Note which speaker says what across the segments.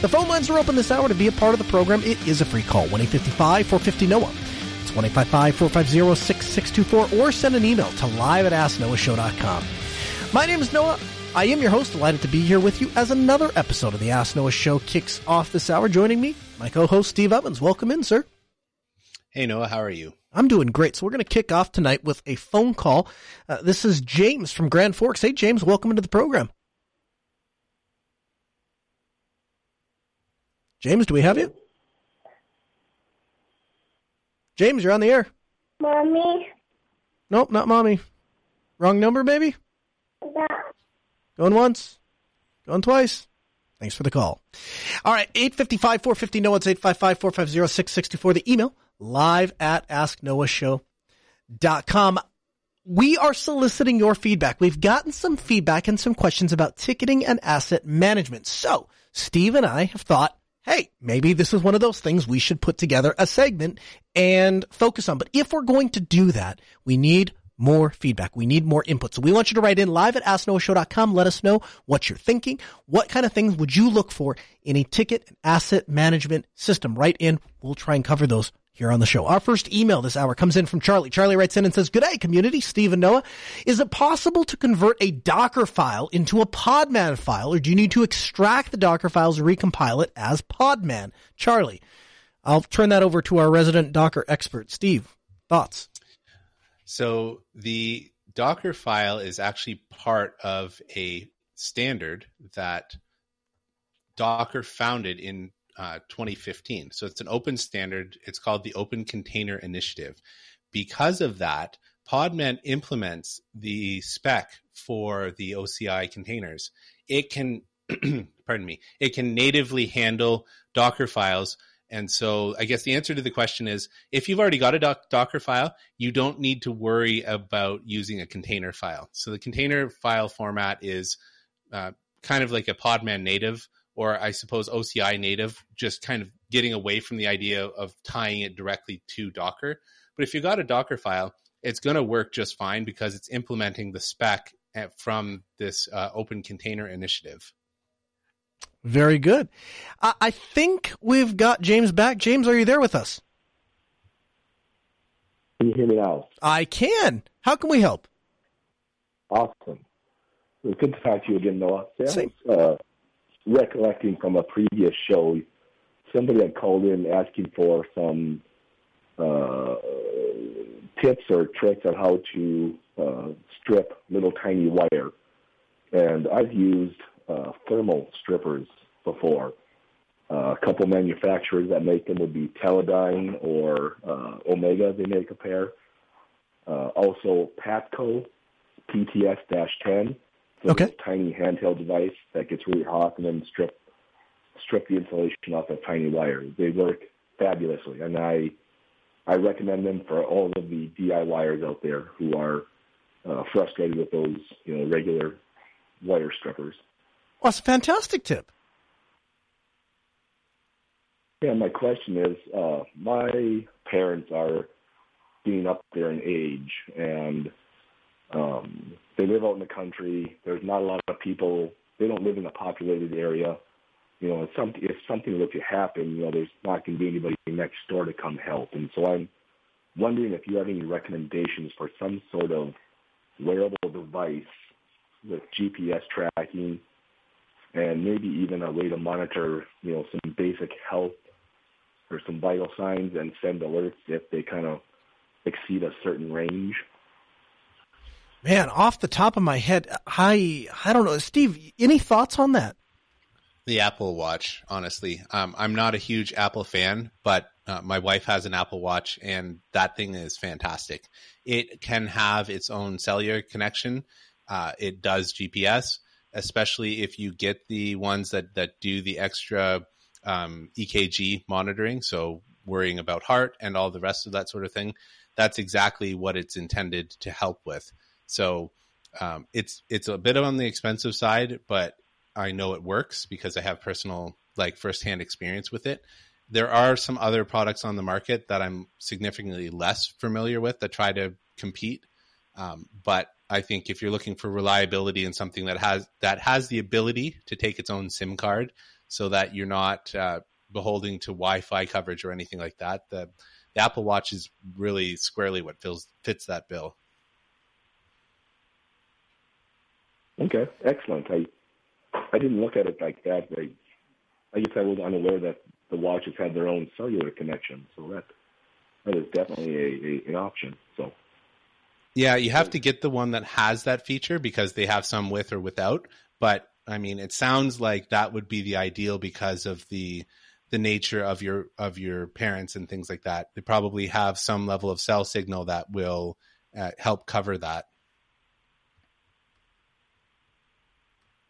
Speaker 1: The phone lines are open this hour to be a part of the program. It is a free call, 1-855-450-NOAH. It's 1-855-450-6624 or send an email to live at asknoahshow.com. My name is Noah. I am your host, delighted to be here with you as another episode of the Ask Noah Show kicks off this hour. Joining me, my co-host Steve Ovens. Welcome in, sir.
Speaker 2: Hey, Noah, how are you?
Speaker 1: I'm doing great. So we're going to kick off tonight with a phone call. Uh, this is James from Grand Forks. Hey, James, welcome into the program. James, do we have you? James, you're on the air.
Speaker 3: Mommy.
Speaker 1: Nope, not mommy. Wrong number, maybe?
Speaker 3: Yeah.
Speaker 1: Going once, going twice. Thanks for the call. All right, 855 450 No, it's 855 450 6624. The email live at asknoahshow.com. We are soliciting your feedback. We've gotten some feedback and some questions about ticketing and asset management. So Steve and I have thought, hey, maybe this is one of those things we should put together a segment and focus on. But if we're going to do that, we need more feedback. We need more input. So we want you to write in live at asknoahshow.com. Let us know what you're thinking. What kind of things would you look for in a ticket and asset management system? Write in. We'll try and cover those here on the show. Our first email this hour comes in from Charlie. Charlie writes in and says, Good day, community, Steve and Noah. Is it possible to convert a Docker file into a Podman file, or do you need to extract the Docker files and recompile it as Podman? Charlie, I'll turn that over to our resident Docker expert. Steve, thoughts?
Speaker 2: So the Docker file is actually part of a standard that Docker founded in uh, 2015. So it's an open standard. It's called the Open Container Initiative. Because of that, Podman implements the spec for the OCI containers. It can, pardon me, it can natively handle Docker files. And so I guess the answer to the question is if you've already got a doc- Docker file, you don't need to worry about using a container file. So the container file format is uh, kind of like a Podman native or I suppose OCI native, just kind of getting away from the idea of tying it directly to Docker. But if you got a Docker file, it's going to work just fine because it's implementing the spec from this uh, open container initiative.
Speaker 1: Very good. I-, I think we've got James back. James, are you there with us?
Speaker 4: Can you hear me now?
Speaker 1: I can. How can we help?
Speaker 4: Awesome. It's good to talk to you again, Noah.
Speaker 1: Same.
Speaker 4: Uh, recollecting from a previous show, somebody had called in asking for some uh, tips or tricks on how to uh, strip little tiny wire. And I've used uh, thermal strippers before. Uh, a couple manufacturers that make them would be Teledyne or uh, Omega. They make a pair. Uh, also, Patco PTS-10
Speaker 1: okay.
Speaker 4: this tiny handheld device that gets really hot and then strip strip the insulation off of tiny wires. They work fabulously, and I I recommend them for all of the DIYers out there who are uh, frustrated with those you know regular wire strippers.
Speaker 1: Well, that's a fantastic tip.
Speaker 4: Yeah, my question is, uh, my parents are being up there in age, and um, they live out in the country. There's not a lot of people. They don't live in a populated area. You know, if something if something were to happen, you know, there's not going to be anybody next door to come help. And so I'm wondering if you have any recommendations for some sort of wearable device with GPS tracking and maybe even a way to monitor, you know, some basic health or some vital signs and send alerts if they kind of exceed a certain range.
Speaker 1: Man, off the top of my head, I I don't know, Steve. Any thoughts on that?
Speaker 2: The Apple Watch, honestly, um, I'm not a huge Apple fan, but uh, my wife has an Apple Watch, and that thing is fantastic. It can have its own cellular connection. Uh, it does GPS, especially if you get the ones that that do the extra um, EKG monitoring, so worrying about heart and all the rest of that sort of thing. That's exactly what it's intended to help with. So um, it's it's a bit on the expensive side, but I know it works because I have personal like firsthand experience with it. There are some other products on the market that I'm significantly less familiar with that try to compete. Um, but I think if you're looking for reliability and something that has that has the ability to take its own SIM card, so that you're not uh, beholding to Wi-Fi coverage or anything like that, the, the Apple Watch is really squarely what fills, fits that bill.
Speaker 4: Okay, excellent. I I didn't look at it like that. I I guess I was unaware that the watches had their own cellular connection, so that that is definitely a, a an option. So
Speaker 2: yeah, you have to get the one that has that feature because they have some with or without. But I mean, it sounds like that would be the ideal because of the the nature of your of your parents and things like that. They probably have some level of cell signal that will uh, help cover that.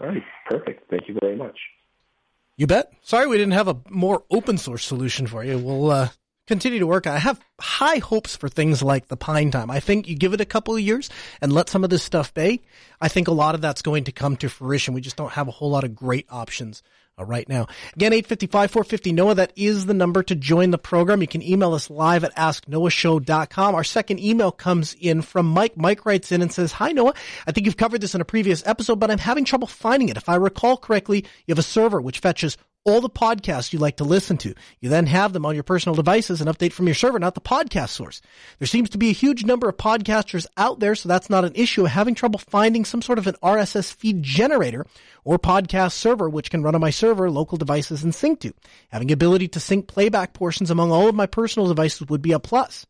Speaker 4: All right, perfect. Thank you very much.
Speaker 1: You bet. Sorry we didn't have a more open source solution for you. We'll uh, continue to work. I have high hopes for things like the Pine Time. I think you give it a couple of years and let some of this stuff bake. I think a lot of that's going to come to fruition. We just don't have a whole lot of great options Uh, right now. Again, 855 450 Noah. That is the number to join the program. You can email us live at asknoahshow.com. Our second email comes in from Mike. Mike writes in and says, Hi, Noah. I think you've covered this in a previous episode, but I'm having trouble finding it. If I recall correctly, you have a server which fetches all the podcasts you like to listen to. You then have them on your personal devices and update from your server, not the podcast source. There seems to be a huge number of podcasters out there, so that's not an issue. Having trouble finding some sort of an RSS feed generator or podcast server which can run on my server, local devices, and sync to. Having ability to sync playback portions among all of my personal devices would be a plus.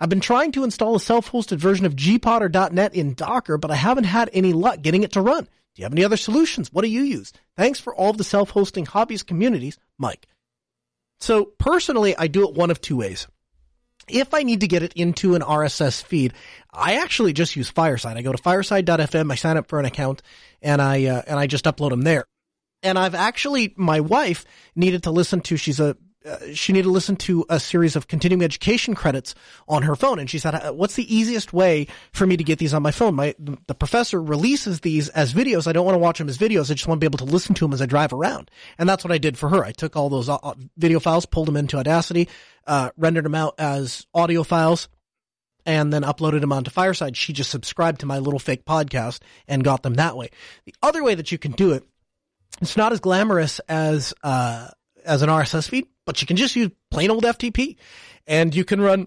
Speaker 1: I've been trying to install a self-hosted version of gPodder.net in Docker, but I haven't had any luck getting it to run. Do you have any other solutions? What do you use? Thanks for all the self-hosting hobbies communities, Mike. So personally, I do it one of two ways. If I need to get it into an RSS feed, I actually just use Fireside. I go to fireside.fm, I sign up for an account, and I uh, and I just upload them there. And I've actually, my wife needed to listen to. She's a uh, she needed to listen to a series of continuing education credits on her phone, and she said, uh, "What's the easiest way for me to get these on my phone? My the professor releases these as videos. I don't want to watch them as videos. I just want to be able to listen to them as I drive around." And that's what I did for her. I took all those uh, video files, pulled them into Audacity, uh, rendered them out as audio files, and then uploaded them onto Fireside. She just subscribed to my little fake podcast and got them that way. The other way that you can do it, it's not as glamorous as uh, as an RSS feed, but you can just use plain old FTP, and you can run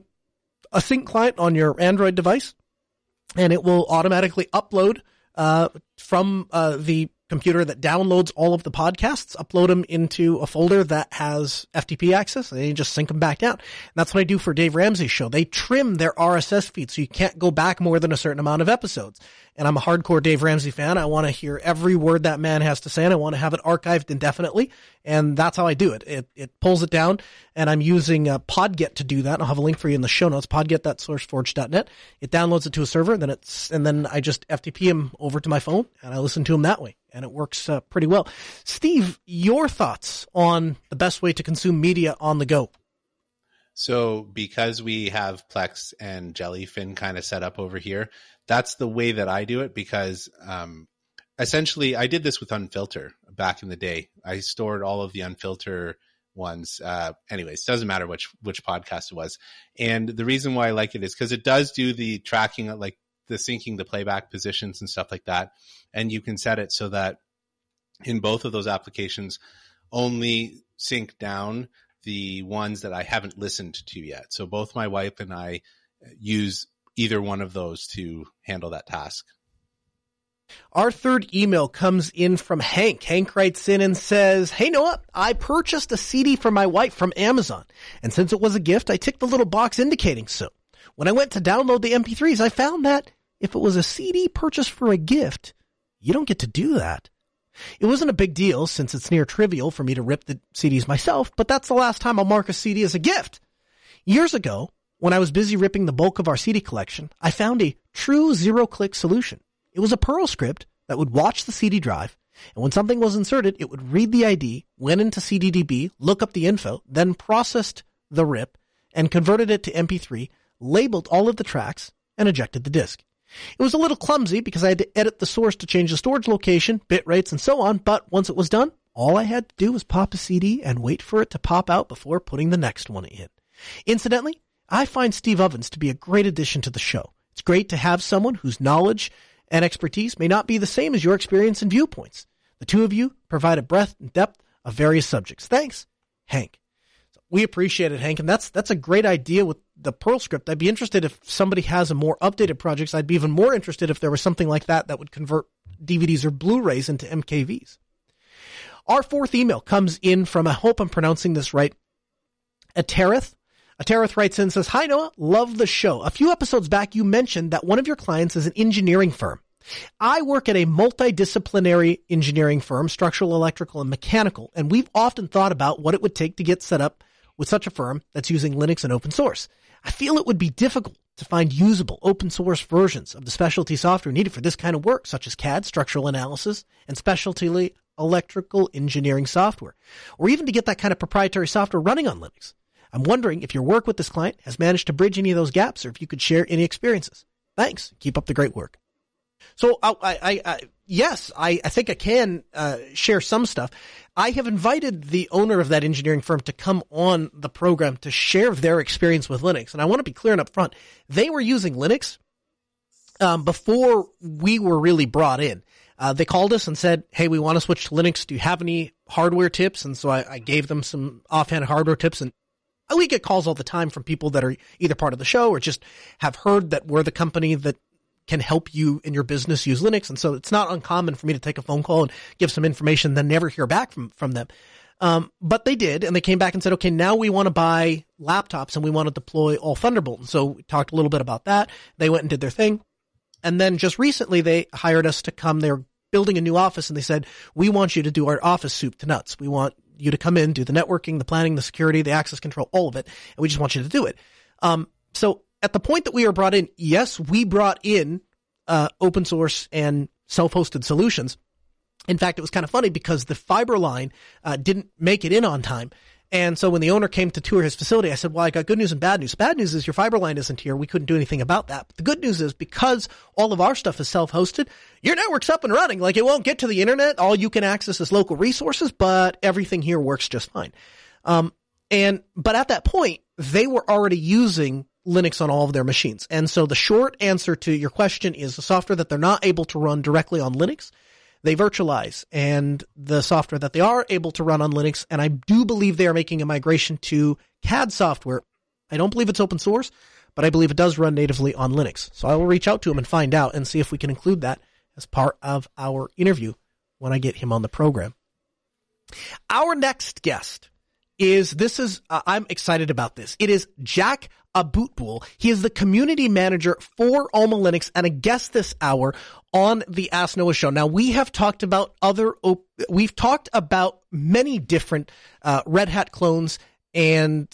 Speaker 1: a sync client on your Android device, and it will automatically upload uh, from uh, the computer that downloads all of the podcasts, upload them into a folder that has FTP access, and then you just sync them back down. And that's what I do for Dave Ramsey's show. They trim their RSS feed so you can't go back more than a certain amount of episodes. And I'm a hardcore Dave Ramsey fan. I want to hear every word that man has to say, and I want to have it archived indefinitely. And that's how I do it. It, it pulls it down, and I'm using uh, Podget to do that. I'll have a link for you in the show notes, podget.sourceforge.net. It downloads it to a server, and then it's, and then I just FTP him over to my phone, and I listen to him that way and it works uh, pretty well. Steve, your thoughts on the best way to consume media on the go?
Speaker 2: So, because we have Plex and Jellyfin kind of set up over here, that's the way that I do it because um, essentially I did this with Unfilter back in the day. I stored all of the Unfilter ones. Uh, anyways, doesn't matter which which podcast it was. And the reason why I like it is because it does do the tracking, like the syncing the playback positions and stuff like that. And you can set it so that in both of those applications, only sync down the ones that I haven't listened to yet. So both my wife and I use either one of those to handle that task.
Speaker 1: Our third email comes in from Hank. Hank writes in and says, Hey Noah, I purchased a CD for my wife from Amazon. And since it was a gift, I ticked the little box indicating so. When I went to download the MP3s, I found that if it was a CD purchased for a gift, you don't get to do that. It wasn't a big deal since it's near trivial for me to rip the CDs myself, but that's the last time I'll mark a CD as a gift. Years ago, when I was busy ripping the bulk of our CD collection, I found a true zero click solution. It was a Perl script that would watch the CD drive, And when something was inserted, it would read the ID, went into CDDB, look up the info, then processed the RIP and converted it to MP3, labeled all of the tracks, and ejected the disk. It was a little clumsy because I had to edit the source to change the storage location, bit rates, and so on, but once it was done, all I had to do was pop a CD and wait for it to pop out before putting the next one in. Incidentally, I find Steve Ovens to be a great addition to the show. It's great to have someone whose knowledge and expertise may not be the same as your experience and viewpoints. The two of you provide a breadth and depth of various subjects. Thanks, Hank. So we appreciate it, Hank, and that's that's a great idea with the Perl script. I'd be interested if somebody has a more updated project. I'd be even more interested if there was something like that that would convert DVDs or Blu-rays into MKVs. Our fourth email comes in from, I hope I'm pronouncing this right, Aterith. Aterith writes in and says, Hi Noah, love the show. A few episodes back, you mentioned that one of your clients is an engineering firm. I work at a multidisciplinary engineering firm, structural, electrical, and mechanical, and we've often thought about what it would take to get set up with such a firm that's using Linux and open source. I feel it would be difficult to find usable open source versions of the specialty software needed for this kind of work, such as CAD, structural analysis, and specialty electrical engineering software, or even to get that kind of proprietary software running on Linux. I'm wondering if your work with this client has managed to bridge any of those gaps or if you could share any experiences. Thanks. Keep up the great work. So I, I, I yes, I, I think I can uh, share some stuff. I have invited the owner of that engineering firm to come on the program to share their experience with Linux. And I want to be clear and upfront. They were using Linux um, before we were really brought in. Uh, they called us and said, "Hey, we want to switch to Linux. Do you have any hardware tips?" And so I, I gave them some offhand hardware tips, and we get calls all the time from people that are either part of the show or just have heard that we're the company that can help you in your business use Linux. And so it's not uncommon for me to take a phone call and give some information, then never hear back from, from them. Um, but they did, and they came back and said, okay, now we want to buy laptops and we want to deploy all Thunderbolt. And so we talked a little bit about that. They went and did their thing. And then just recently they hired us to come. They're building a new office and they said, we want you to do our office soup to nuts. We want you to come in, do the networking, the planning, the security, the access control, all of it. And we just want you to do it. Um, so at the point that we are brought in, yes, we brought in uh, open source and self-hosted solutions. In fact, it was kind of funny because the fiber line uh, didn't make it in on time. And so when the owner came to tour his facility, I said, well, I got good news and bad news. Bad news is your fiber line isn't here. We couldn't do anything about that. But the good news is because all of our stuff is self-hosted, your network's up and running. Like it won't get to the internet. All you can access is local resources, but everything here works just fine. Um, and, but at that point, they were already using Linux on all of their machines. And so the short answer to your question is the software that they're not able to run directly on Linux, they virtualize. And the software that they are able to run on Linux, and I do believe they are making a migration to CAD software. I don't believe it's open source, but I believe it does run natively on Linux. So I will reach out to him and find out and see if we can include that as part of our interview when I get him on the program. Our next guest is this is uh, I'm excited about this. It is Jack Aboutboul. He is the community manager for Alma Linux and a guest this hour on the Ask Noah show. Now we have talked about other, op- we've talked about many different uh, Red Hat clones and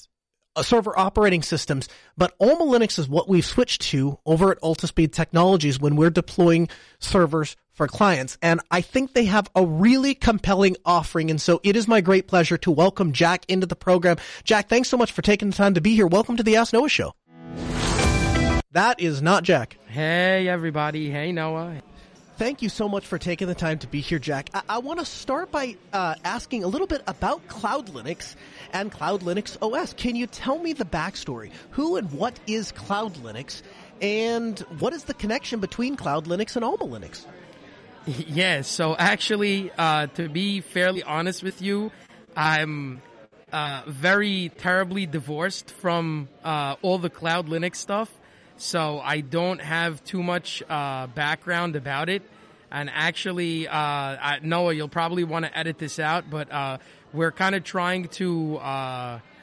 Speaker 1: uh, server operating systems, but Alma Linux is what we've switched to over at Altispeed Technologies when we're deploying servers for clients. And I think they have a really compelling offering. And so it is my great pleasure to welcome Jack into the program. Jack, thanks so much for taking the time to be here. Welcome to the Ask Noah show. That is not Jack.
Speaker 5: Hey, everybody. Hey, Noah.
Speaker 1: Thank you so much for taking the time to be here, Jack. I, I want to start by uh, asking a little bit about Cloud Linux and Cloud Linux OS. Can you tell me the backstory? Who and what is Cloud Linux? And what is the connection between Cloud Linux and Alma Linux?
Speaker 5: Yeah, so actually, uh, to be fairly honest with you, I'm uh, very terribly divorced from uh, all the Cloud Linux stuff. So I don't have too much uh, background about it. And actually, uh, I, Noah, you'll probably want to edit this out, but uh, we're kind of trying to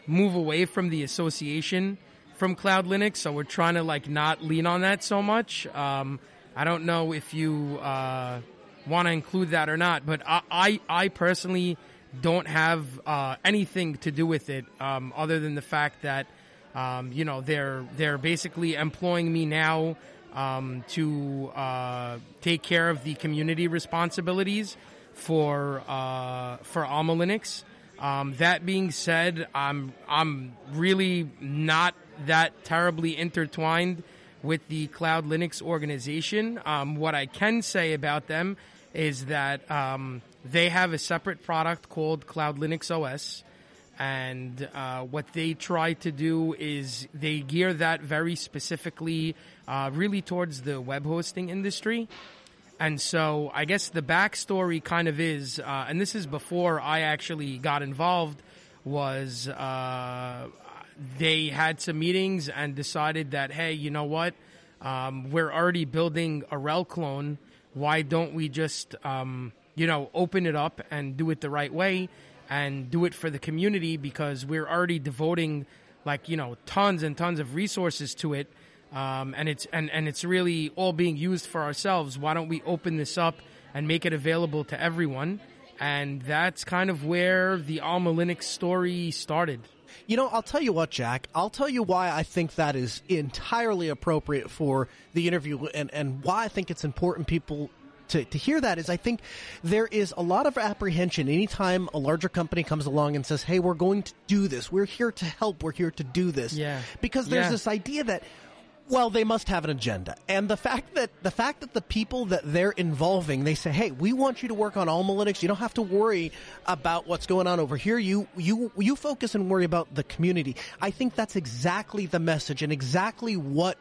Speaker 5: move away from the association from Cloud Linux. So we're trying to like not lean on that so much. Um, I don't know if you uh, want to include that or not, but I, I, I personally don't have uh, anything to do with it um, other than the fact that um, you know they're they're basically employing me now um, to uh, take care of the community responsibilities. for uh, for Alma Linux. Um, that being said, I'm I'm really not that terribly intertwined with the Cloud Linux organization. Um, what I can say about them is that um, they have a separate product called Cloud Linux OS. And uh, what they try to do is they gear that very specifically, uh, really towards the web hosting industry. And so I guess the backstory kind of is, uh, and this is before I actually got involved, was uh, they had some meetings and decided that, hey, you know what? Um, we're already building a RHEL clone. Why don't we just, um, you know, open it up and do it the right way and do it for the community because we're already devoting like, you know, tons and tons of resources to it um, and it's and, and it's really all being used for ourselves. Why don't we open this up and make it available to everyone? And that's kind of where the Alma Linux story started.
Speaker 1: You know, I'll tell you what, Jack. I'll tell you why I think that is entirely appropriate for the interview and, and why I think it's important people to, to hear that is I think there is a lot of apprehension anytime a larger company comes along and says, Hey, we're going to do this. We're here to help. We're here to do this.
Speaker 5: Yeah.
Speaker 1: Because there's
Speaker 5: Yeah.
Speaker 1: this idea that well, they must have an agenda. And the fact that the fact that the people that they're involving, they say, "Hey, we want you to work on Alma Linux. You don't have to worry about what's going on over here. You you you focus and worry about the community." I think that's exactly the message and exactly what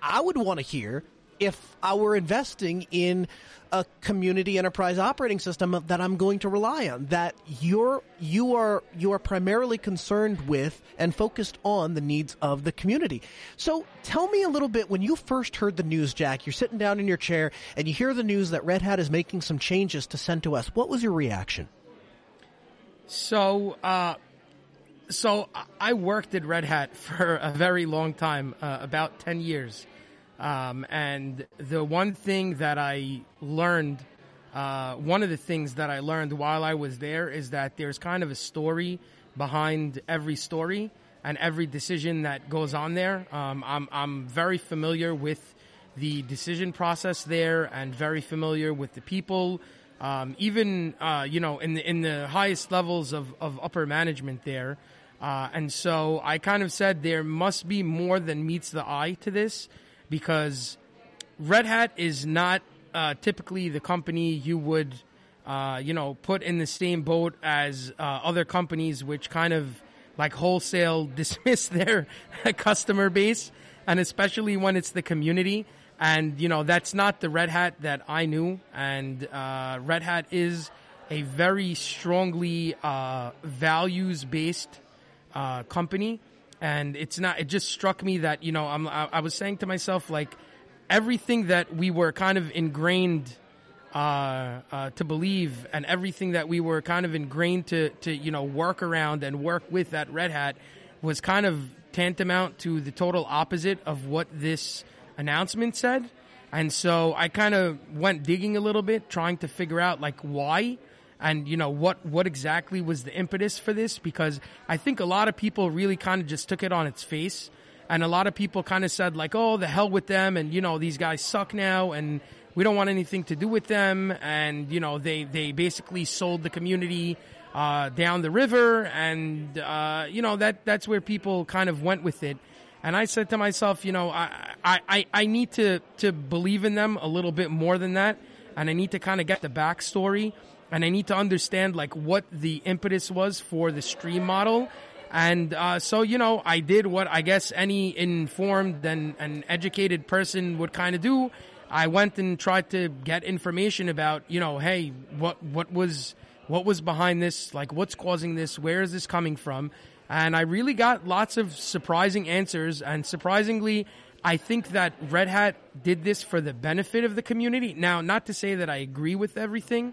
Speaker 1: I would want to hear if I were investing in a community enterprise operating system that I'm going to rely on, that you're you are you are primarily concerned with and focused on the needs of the community. So tell me a little bit when you first heard the news, Jack. You're sitting down in your chair and you hear the news that Red Hat is making some changes to CentOS. What was your reaction?
Speaker 5: So, uh, so I- I worked at Red Hat for a very long time, uh, about 10 years. Um, and the one thing that I learned, uh, one of the things that I learned while I was there is that there's kind of a story behind every story and every decision that goes on there. Um, I'm, I'm very familiar with the decision process there and very familiar with the people. Um, even uh, you know in the in the highest levels of, of upper management there, uh, and so I kind of said there must be more than meets the eye to this because Red Hat is not uh, typically the company you would, uh, you know, put in the same boat as uh, other companies, which kind of like wholesale dismiss their customer base, and especially when it's the community. And you know, that's not the Red Hat that I knew. And uh, Red Hat is a very strongly uh, values based uh, company, and it's not. It just struck me that you know I'm, I, I was saying to myself like everything that we were kind of ingrained uh, uh, to believe, and everything that we were kind of ingrained to to you know work around and work with at Red Hat was kind of tantamount to the total opposite of what this announcement said. And so I kind of went digging a little bit, trying to figure out like why and you know what what exactly was the impetus for this? Because I think a lot of people really kind of just took it on its face. And a lot of people kind of said like oh the hell with them. And you know these guys suck now. And we don't want anything to do with them. And you know they they basically sold the community uh, down the river. And uh, you know that that's where people kind of went with it. And I said to myself, you know, I, I, I- need to, to believe in them a little bit more than that. And I need to kind of get the backstory and I need to understand like what the impetus was for the stream model. And, uh, so, you know, I did what I guess any informed and, and educated person would kind of do. I went and tried to get information about, you know, hey, what, what was, what was behind this? Like, what's causing this? Where is this coming from? And I really got lots of surprising answers. And surprisingly, I think that Red Hat did this for the benefit of the community. Now, not to say that I agree with everything,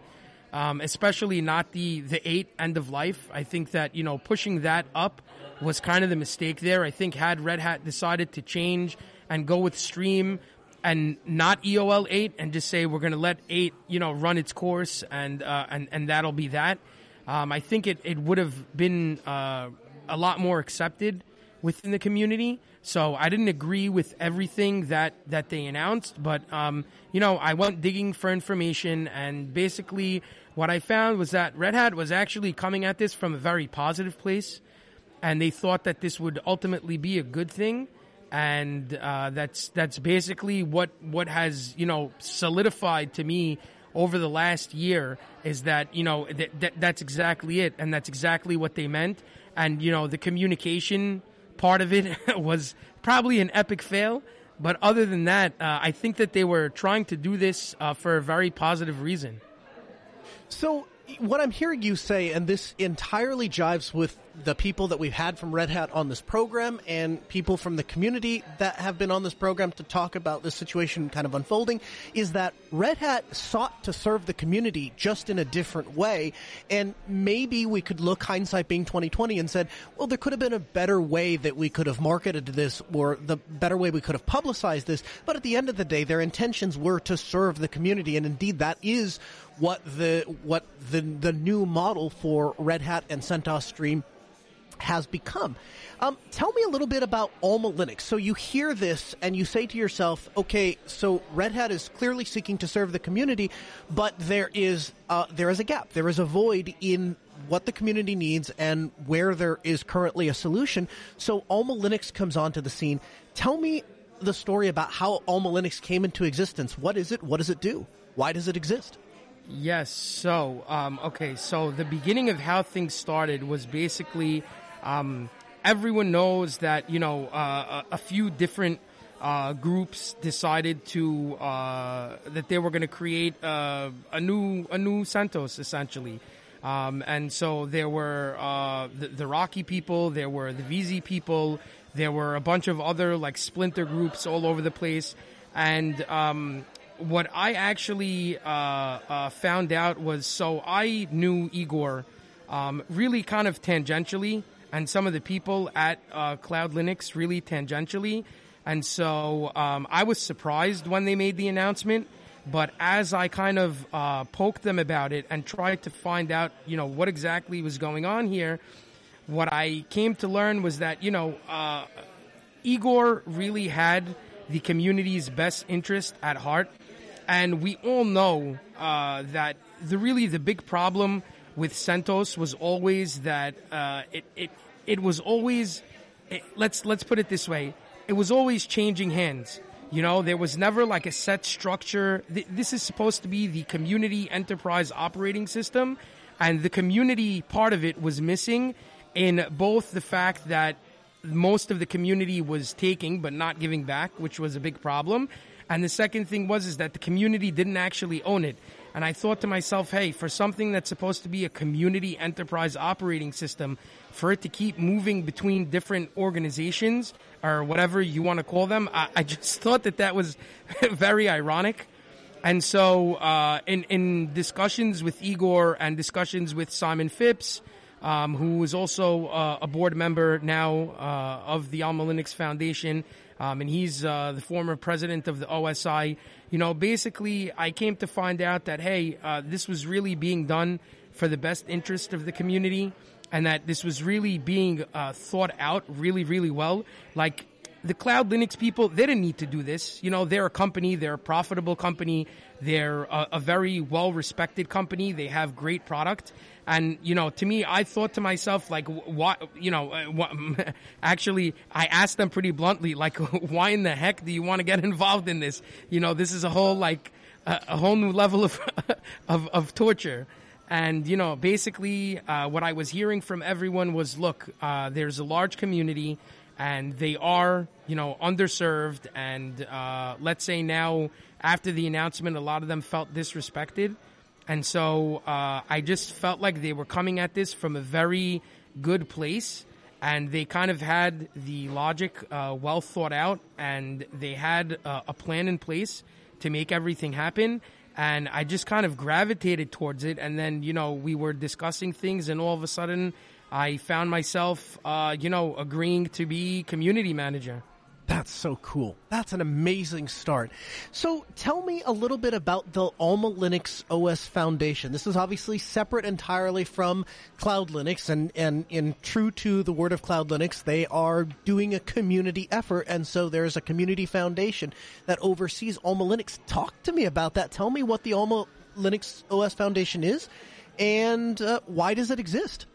Speaker 5: um, especially not the, the eight end of life. I think that, you know, pushing that up was kind of the mistake there. I think had Red Hat decided to change and go with Stream and not EOL 8 and just say we're going to let 8, you know, run its course and, uh, and, and that'll be that. Um, I think it, it would have been uh, a lot more accepted within the community. So I didn't agree with everything that, that they announced, but um, you know I went digging for information, and basically what I found was that Red Hat was actually coming at this from a very positive place, and they thought that this would ultimately be a good thing. And uh, that's that's basically what what has you know solidified to me over the last year is that you know that, that that's exactly it, and that's exactly what they meant. And you know the communication part of it was probably an epic fail. But other than that, uh, I think that they were trying to do this uh, for a very positive reason.
Speaker 1: So what I'm hearing you say, and this entirely jives with the people that we've had from Red Hat on this program and people from the community that have been on this program to talk about this situation kind of unfolding, is that Red Hat sought to serve the community just in a different way. And maybe we could look hindsight being 2020 and said, well, there could have been a better way that we could have marketed this or the better way we could have publicized this. But at the end of the day, their intentions were to serve the community. And indeed, that is what the what the the new model for Red Hat and CentOS Stream has become. Um, tell me a little bit about Alma Linux. So you hear this and you say to yourself, okay, so Red Hat is clearly seeking to serve the community, but there is uh, there is a gap, there is a void in what the community needs and where there is currently a solution. So Alma Linux comes onto the scene. Tell me the story about how Alma Linux came into existence. What is it? What does it do? Why does it exist?
Speaker 5: Yes. So, um, okay. So the beginning of how things started was basically um, everyone knows that you know uh, a, a, few different uh, groups decided to uh, that they were going to create uh, a new a new CentOS essentially. Um, and so there were uh, the, the, Rocky people, there were the VZ people, there were a bunch of other like splinter groups all over the place, and um, what I actually uh, uh, found out was so I knew Igor um, really kind of tangentially, and some of the people at uh, Cloud Linux really tangentially. And so um, I was surprised when they made the announcement. But as I kind of uh, poked them about it and tried to find out, you know, what exactly was going on here, what I came to learn was that, you know, uh, Igor really had the community's best interest at heart and we all know uh, that the really the big problem with CentOS was always that uh, it, it it was always it, let's let's put it this way it was always changing hands. You know, there was never like a set structure. This is supposed to be the community enterprise operating system, and the community part of it was missing in both the fact that most of the community was taking but not giving back, which was a big problem, and the second thing was is that the community didn't actually own it. And I thought to myself, hey, for something that's supposed to be a community enterprise operating system, for it to keep moving between different organizations or whatever you want to call them, I, I just thought that that was very ironic. And so, uh, in, in discussions with Igor and discussions with Simon Phipps, um, who is also uh, a board member now uh, of the Alma Linux Foundation, um, and he's uh, the former president of the OSI. You know, basically, I came to find out that hey, uh, this was really being done for the best interest of the community, and that this was really being uh, thought out really, really well. Like the cloud Linux people, they didn't need to do this. You know, they're a company, they're a profitable company, they're a, a very well respected company, they have great product. And, you know, to me, I thought to myself, like, what, you know, uh, what, actually, I asked them pretty bluntly, like, why in the heck do you want to get involved in this? You know, this is a whole, like, a, a whole new level of, of, of torture. And, you know, basically, uh, what I was hearing from everyone was, look, uh, there's a large community and they are, you know, underserved. And, uh, let's say now, after the announcement, a lot of them felt disrespected. And so uh, I just felt like they were coming at this from a very good place. And they kind of had the logic uh, well thought out, and they had uh, a plan in place to make everything happen. And I just kind of gravitated towards it. And then, you know, we were discussing things, and all of a sudden, I found myself, uh, you know, agreeing to be community manager.
Speaker 1: That's so cool. That's an amazing start. So tell me a little bit about the Alma Linux OS Foundation. This is obviously separate entirely from Cloud Linux and, and in true to the word of Cloud Linux, they are doing a community effort. And so there's a community foundation that oversees Alma Linux. Talk to me about that. Tell me what the Alma Linux OS Foundation is, and uh, why does it exist?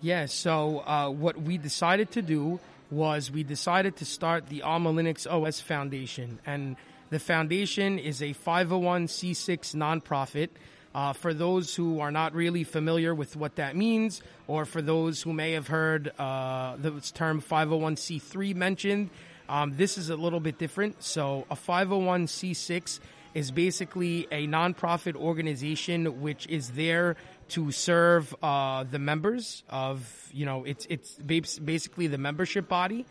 Speaker 5: Yeah, so uh, what we decided to do was we decided to start the Alma Linux OS Foundation. And the foundation is a 501c6 nonprofit. Uh, for those who are not really familiar with what that means, or for those who may have heard uh, the term 501c3 mentioned, um, this is a little bit different. So a 501c6 is basically a nonprofit organization which is there to serve uh, the members of you know it's it's basically the membership body,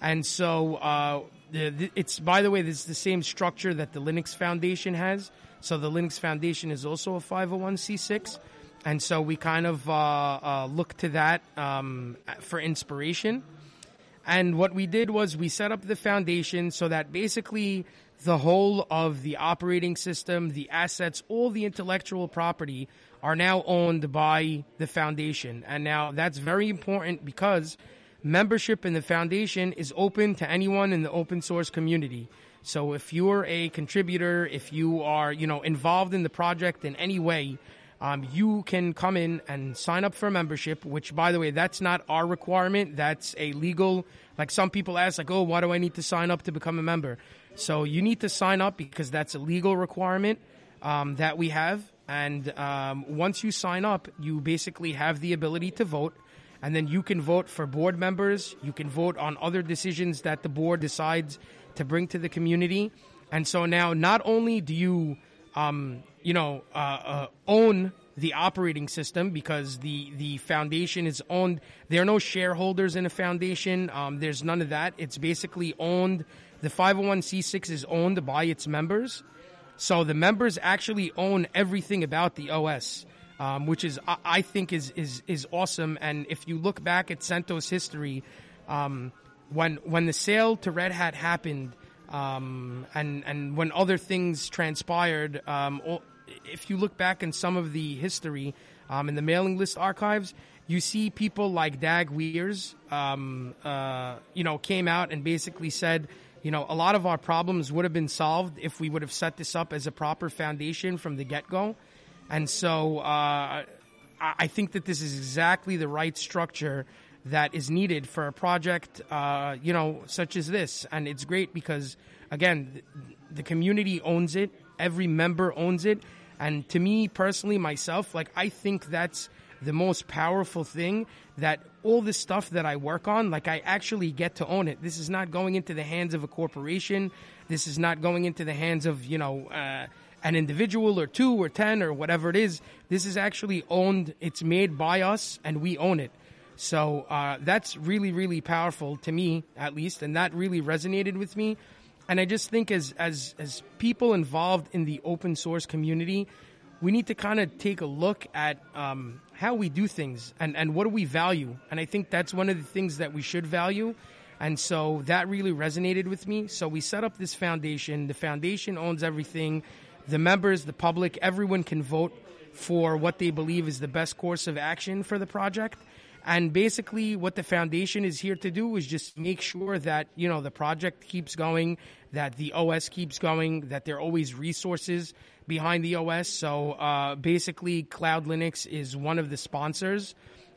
Speaker 5: and so uh, it's by the way this is the same structure that the Linux Foundation has. So the Linux Foundation is also a 501c6, and so we kind of uh, uh, look to that um, for inspiration. And what we did was we set up the foundation so that basically the whole of the operating system, the assets, all the intellectual property are now owned by the foundation. And now that's very important because membership in the foundation is open to anyone in the open source community. So if you're a contributor, if you are, you know, involved in the project in any way, um, you can come in and sign up for a membership, which by the way, that's not our requirement. That's a legal, like some people ask, like, oh, why do I need to sign up to become a member? So you need to sign up because that's a legal requirement um, that we have. And um, once you sign up, you basically have the ability to vote. And then you can vote for board members. You can vote on other decisions that the board decides to bring to the community. And so now, not only do you, um, you know, uh, uh, own the operating system because the the foundation is owned. There are no shareholders in a foundation. Um, there's none of that. It's basically owned the 501c6 is owned by its members. So the members actually own everything about the OS, um, which is, I think, is, is, is awesome. And if you look back at CentOS history, um, when, when the sale to Red Hat happened, um, and, and when other things transpired, um, if you look back in some of the history um, in the mailing list archives, you see people like Dag Wieers, um, uh, you know, came out and basically said, you know, a lot of our problems would have been solved if we would have set this up as a proper foundation from the get go. And so uh, I think that this is exactly the right structure that is needed for a project, uh, you know, such as this. And it's great because, again, the community owns it, every member owns it. And to me personally, myself, like, I think that's the most powerful thing that all the stuff that I work on, like I actually get to own it. This is not going into the hands of a corporation. This is not going into the hands of, you know, uh, an individual or two or 10 or whatever it is. This is actually owned. It's made by us and we own it. So uh, that's really, really powerful to me, at least, and that really resonated with me. And I just think as as as people involved in the open source community, we need to kind of take a look at um, how we do things and, and what do we value. And I think that's one of the things that we should value. And so that really resonated with me. So we set up this foundation. The foundation owns everything. The members, the public, everyone can vote for what they believe is the best course of action for the project. And basically, what the foundation is here to do is just make sure that, you know, the project keeps going, that the OS keeps going, that there are always resources behind the OS. So uh, basically, Cloud Linux is one of the sponsors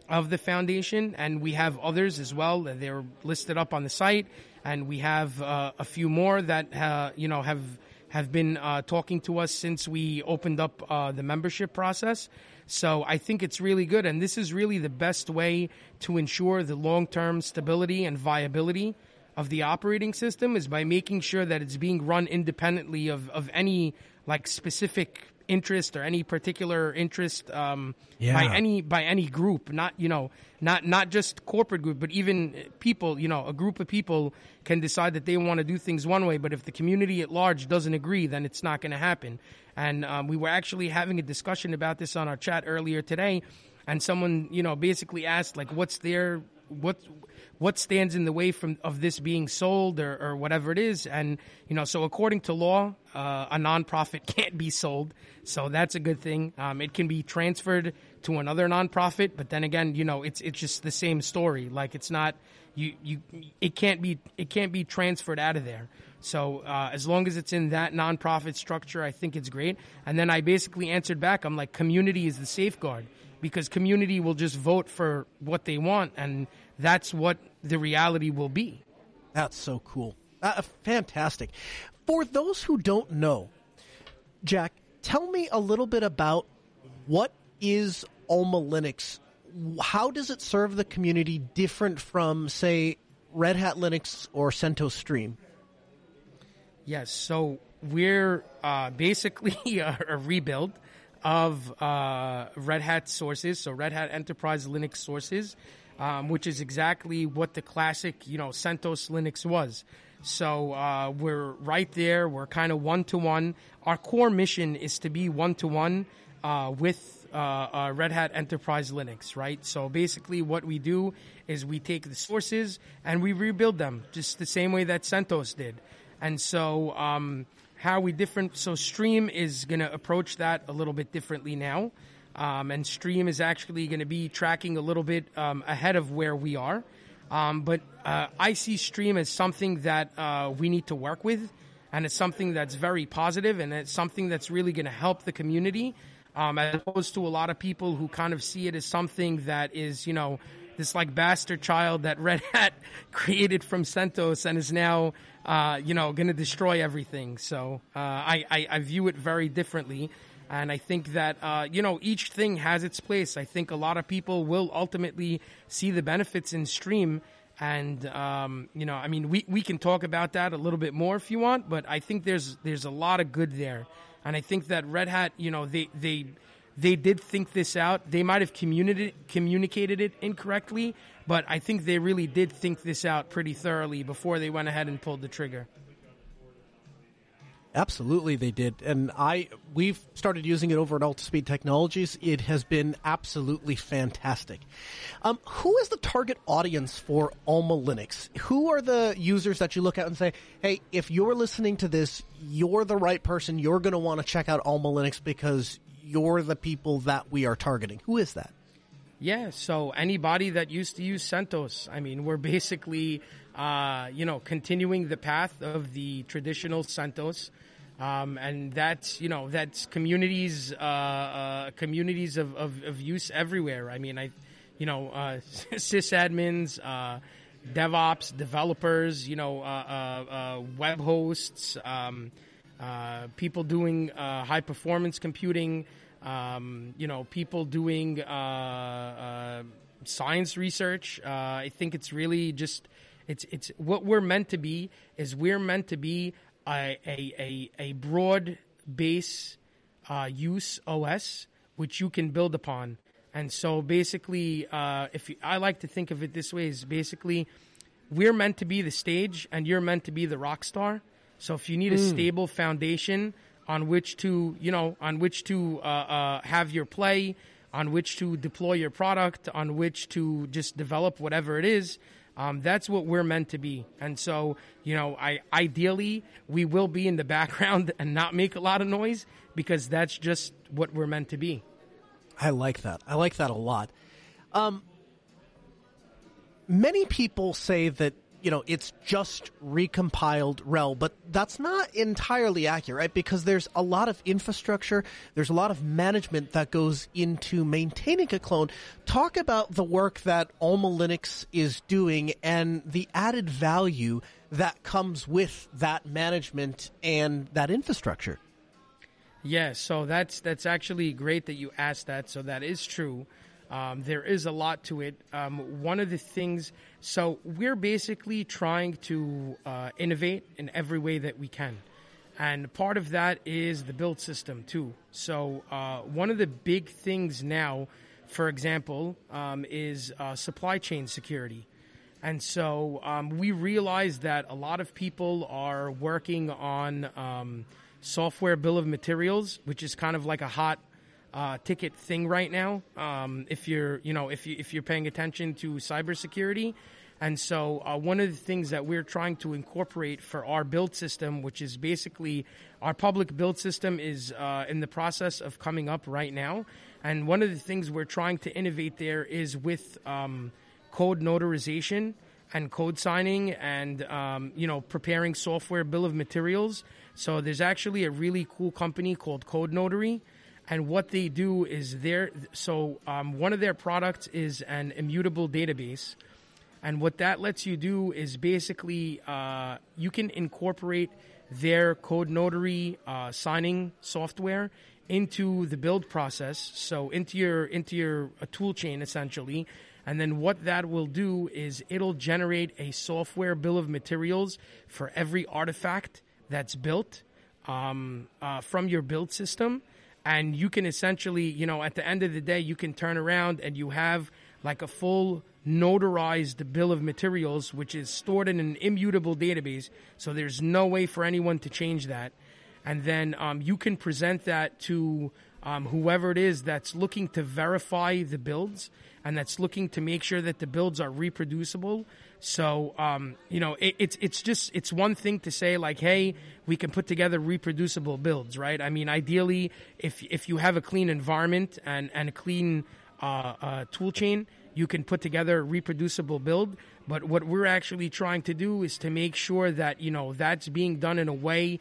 Speaker 5: of the foundation, and we have others as well. They're listed up on the site, and we have uh, a few more that uh, you know have have been uh, talking to us since we opened up uh, the membership process. So I think it's really good, and this is really the best way to ensure the long term stability and viability of the operating system is by making sure that it's being run independently of, of any like specific interest or any particular interest um, yeah. by any by any group not you know not not just corporate group but even people you know a group of people can decide that they want to do things one way but if the community at large doesn't agree then it's not going to happen and um, we were actually having a discussion about this on our chat earlier today and someone you know basically asked like what's their what what stands in the way from of this being sold or, or whatever it is. And you know, so according to law, uh, a nonprofit can't be sold, so that's a good thing. Um, it can be transferred to another nonprofit, but then again, you know, it's it's just the same story. Like it's not you you it can't be it can't be transferred out of there. So uh, as long as it's in that nonprofit structure, I think it's great. And then I basically answered back. I'm like, community is the safeguard because community will just vote for what they want, and that's what the reality will be.
Speaker 1: That's so cool. Uh, fantastic. For those who don't know, Jack, tell me a little bit about what is Alma Linux. How does it serve the community different from, say, Red Hat Linux or CentOS Stream?
Speaker 5: Yes, so we're uh, basically a, a, rebuild of uh, Red Hat sources, so Red Hat Enterprise Linux sources, um, which is exactly what the classic, you know, CentOS Linux was. So uh, we're right there. We're kind of one to one. Our core mission is to be one to one with uh, uh, Red Hat Enterprise Linux, right? So basically, what we do is we take the sources and we rebuild them just the same way that CentOS did. And so, um, how we different? So, Stream is going to approach that a little bit differently now. Um, and Stream is actually going to be tracking a little bit um, ahead of where we are. Um, but uh, I see Stream as something that uh, we need to work with, and it's something that's very positive, and it's something that's really going to help the community, um, as opposed to a lot of people who kind of see it as something that is, you know, this like bastard child that Red Hat created from CentOS and is now, uh, you know, going to destroy everything. So uh, I, I, I, view it very differently. And I think that, uh, you know, each thing has its place. I think a lot of people will ultimately see the benefits in Stream. And, um, you know, I mean, we, we can talk about that a little bit more if you want, but I think there's, there's a lot of good there. And I think that Red Hat, you know, they, they, they did think this out. They might have communicated communicated it incorrectly, but I think they really did think this out pretty thoroughly before they went ahead and pulled the trigger.
Speaker 1: Absolutely, they did, and I we've started using it over at Altispeed Technologies. It has been absolutely fantastic. Um, who is the target audience for Alma Linux? Who are the users that you look at and say, "Hey, if you're listening to this, you're the right person. You're going to want to check out Alma Linux because you're the people that we are targeting. Who is that?
Speaker 5: Yeah, so anybody that used to use CentOS, I mean, we're basically, uh, you know, continuing the path of the traditional CentOS. Um, and that's you know that's communities uh, uh, communities of, of, of, use everywhere. I mean, I you know uh, sysadmins, uh, DevOps, developers, you know, uh, uh, web hosts. Um, uh, people doing uh, high performance computing, um, you know, people doing uh, uh science research. Uh, I think it's really just it's it's what we're meant to be is we're meant to be a a, a, a broad base use OS which you can build upon. And so basically, if you, I like to think of it this way, is basically we're meant to be the stage and you're meant to be the rock star so if you need a mm. stable foundation on which to, you know, on which to uh, uh, have your play, on which to deploy your product, on which to just develop whatever it is, um, that's what we're meant to be. And so, you know, I ideally we will be in the background and not make a lot of noise because that's just what we're meant to be.
Speaker 1: I like that. I like that a lot. Um, many people say that you know, it's just recompiled RHEL, but that's not entirely accurate, right? Because there's a lot of infrastructure, there's a lot of management that goes into maintaining a clone. Talk about the work that Alma Linux is doing and the added value that comes with that management and that infrastructure.
Speaker 5: Yeah, so that's that's actually great that you asked that. So that is true. Um, there is a lot to it. Um, one of the things, so we're basically trying to uh, innovate in every way that we can. And part of that is the build system, too. So, uh, one of the big things now, for example, um, is uh, supply chain security. And so, um, we realize that a lot of people are working on um, software bill of materials, which is kind of like a hot uh, ticket thing right now. Um, if you're, you know, if you if you're paying attention to cybersecurity, And so, uh, one of the things that we're trying to incorporate for our build system, which is basically our public build system, is uh, in the process of coming up right now. And one of the things we're trying to innovate there is with um, code notarization and code signing and um, you know preparing software bill of materials. So there's actually a really cool company called Code Notary, and what they do is their so um, one of their products is an immutable database, and what that lets you do is basically uh, you can incorporate their Code Notary uh, signing software into the build process, so into your into your a tool chain essentially. And then what that will do is it'll generate a software bill of materials for every artifact that's built um, uh, from your build system. And you can essentially, you know, at the end of the day, you can turn around and you have like a full notarized bill of materials, which is stored in an immutable database. So there's no way for anyone to change that. And then um, you can present that to um, whoever it is that's looking to verify the builds and that's looking to make sure that the builds are reproducible. So, um, you know, it, it's it's just it's one thing to say like, hey, we can put together reproducible builds, right? I mean, ideally, if if you have a clean environment and and a clean uh, uh, tool chain, you can put together a reproducible build. But what we're actually trying to do is to make sure that you know that's being done in a way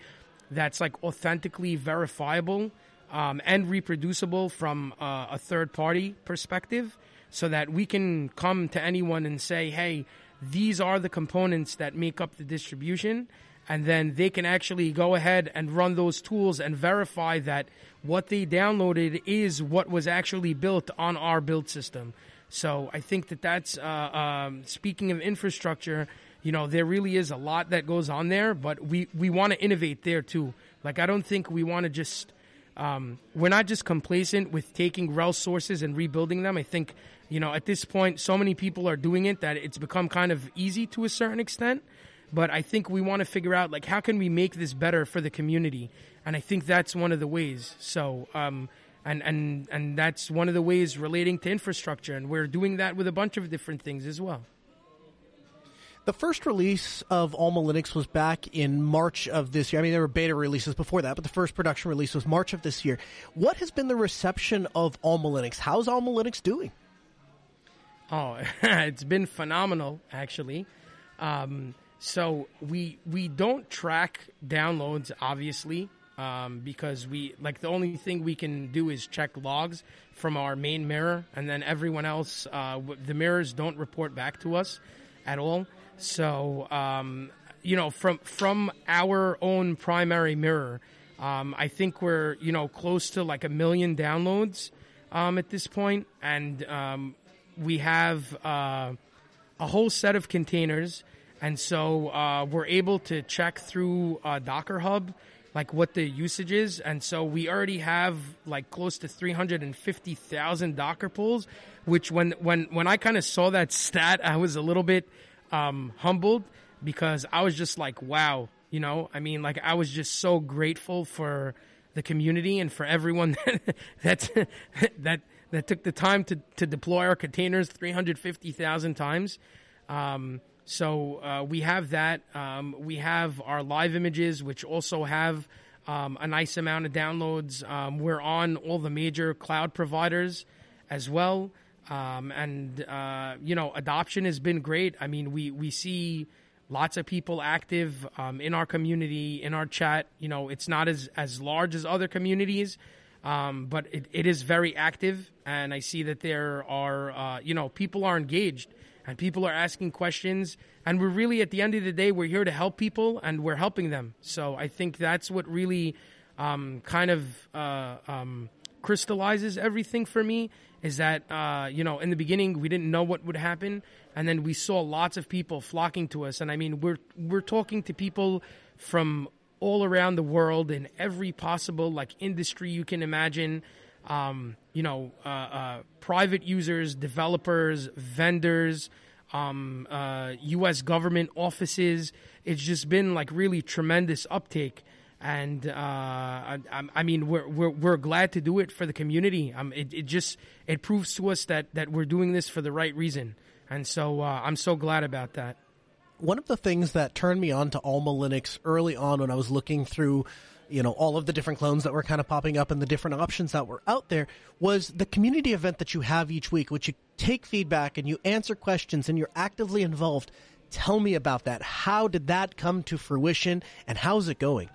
Speaker 5: that's like authentically verifiable um, and reproducible from uh, a third party perspective so that we can come to anyone and say, hey, these are the components that make up the distribution. And then they can actually go ahead and run those tools and verify that what they downloaded is what was actually built on our build system. So I think that that's, uh, um, speaking of infrastructure, you know, there really is a lot that goes on there, but we, we want to innovate there too. Like, I don't think we want to just, um, we're not just complacent with taking RHEL sources and rebuilding them. I think you know, at this point, so many people are doing it that it's become kind of easy to a certain extent. But I think we want to figure out like how can we make this better for the community, and I think that's one of the ways. So, um, and and and that's one of the ways relating to infrastructure, and we're doing that with a bunch of different things as well.
Speaker 1: The first release of Alma Linux was back in March of this year. I mean, there were beta releases before that, but the first production release was March of this year. What has been the reception of Alma Linux? How's Alma Linux doing?
Speaker 5: Oh, it's been phenomenal, actually. Um, so we we don't track downloads, obviously, um, because we like the only thing we can do is check logs from our main mirror, and then everyone else, uh, the mirrors don't report back to us at all. So um, you know, from from our own primary mirror, um, I think we're you know close to like a million downloads um, at this point, and um, we have uh, a whole set of containers, and so uh, we're able to check through uh, Docker Hub like what the usage is, and so we already have like close to 350,000 Docker pulls. Which when when when I kind of saw that stat, I was a little bit um, humbled because I was just like, wow, you know, I mean, like I was just so grateful for the community and for everyone that that that took the time to, to deploy our containers 350,000 times. Um, so uh, we have that. Um, we have our live images, which also have um, a nice amount of downloads. Um, we're on all the major cloud providers as well. Um, and, uh, you know, adoption has been great. I mean, we, we see lots of people active um, in our community, in our chat. You know, it's not as, as large as other communities, um, but it, it is very active, and I see that there are, uh, you know, people are engaged and people are asking questions. And we're really, at the end of the day, we're here to help people and we're helping them. So I think that's what really um, kind of uh, um, crystallizes everything for me is that, uh, you know, in the beginning, we didn't know what would happen. And then we saw lots of people flocking to us. And I mean, we're, we're talking to people from all around the world in every possible like industry you can imagine. Um, you know, uh, uh, private users, developers, vendors, um, uh, U.S. government offices. It's just been like really tremendous uptake, and uh, I, I, mean, we're, we're we're glad to do it for the community. Um, it, it just it proves to us that that we're doing this for the right reason. and so uh, I'm so glad about that.
Speaker 1: One of the things that turned me on to Alma Linux early on when I was looking through you know all of the different clones that were kind of popping up and the different options that were out there was the community event that you have each week which you take feedback and you answer questions and you're actively involved tell me about that how did that come to fruition and how's it going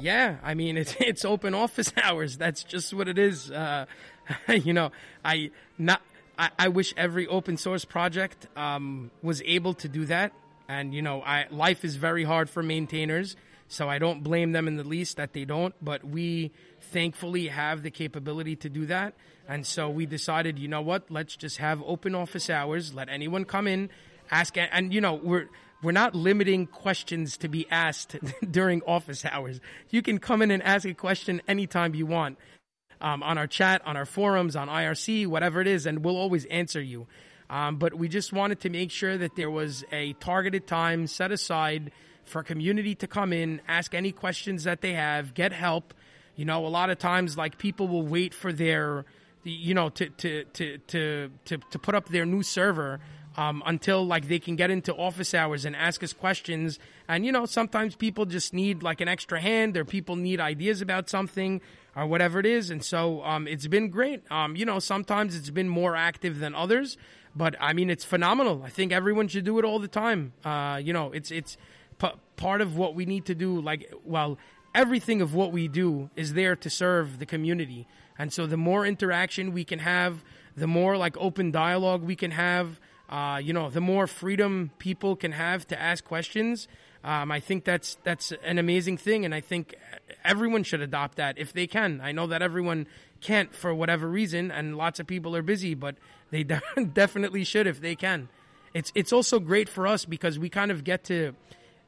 Speaker 5: yeah, I mean it's it's open office hours. That's just what it is. Uh, you know, I not I, I, wish every open source project um, was able to do that. And you know, I life is very hard for maintainers, so I don't blame them in the least that they don't. But we thankfully have the capability to do that, and so we decided, you know what? Let's just have open office hours. Let anyone come in, ask, and you know, we're we're not limiting questions to be asked during office hours. You can come in and ask a question anytime you want um, on our chat, on our forums, on IRC, whatever it is, and we'll always answer you. Um, but we just wanted to make sure that there was a targeted time set aside for community to come in, ask any questions that they have, get help. You know, a lot of times, like people will wait for their, you know, to to to to to, to put up their new server um, until like they can get into office hours and ask us questions. And you know, sometimes people just need like an extra hand, or people need ideas about something or whatever it is. And so um, it's been great. Um, you know, sometimes it's been more active than others, but I mean, it's phenomenal. I think everyone should do it all the time. Uh, you know, it's it's p- part of what we need to do. Like, well, everything of what we do is there to serve the community. And so the more interaction we can have, the more like open dialogue we can have, uh, you know, the more freedom people can have to ask questions, um, I think that's that's an amazing thing, and I think everyone should adopt that if they can. I know that everyone can't for whatever reason, and lots of people are busy, but they de- definitely should if they can. It's it's also great for us because we kind of get to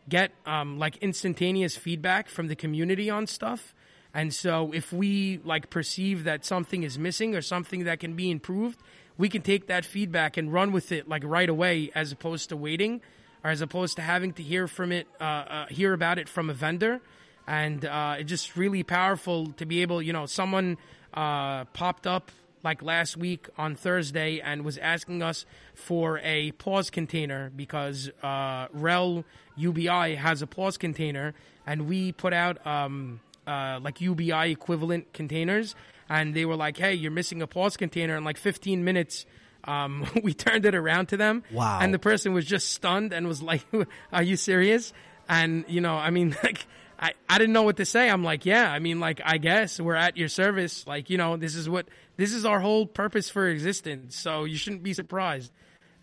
Speaker 5: get um, like instantaneous feedback from the community on stuff. And so if we like perceive that something is missing or something that can be improved, we can take that feedback and run with it like right away as opposed to waiting or as opposed to having to hear from it uh, uh, hear about it from a vendor. And uh, it's just really powerful to be able you know someone uh, popped up like last week on Thursday and was asking us for a pause container because uh, RHEL UBI has a pause container and we put out um, uh, like UBI equivalent containers and they were like, "Hey, you're missing a pause container." In like 15 minutes, um, we turned it around to them.
Speaker 1: Wow!
Speaker 5: And the person was just stunned and was like, "Are you serious?" And you know, I mean, like. I, I didn't know what to say. I'm like, yeah, I mean, like, I guess we're at your service. Like, you know, this is what, this is our whole purpose for existence. So you shouldn't be surprised.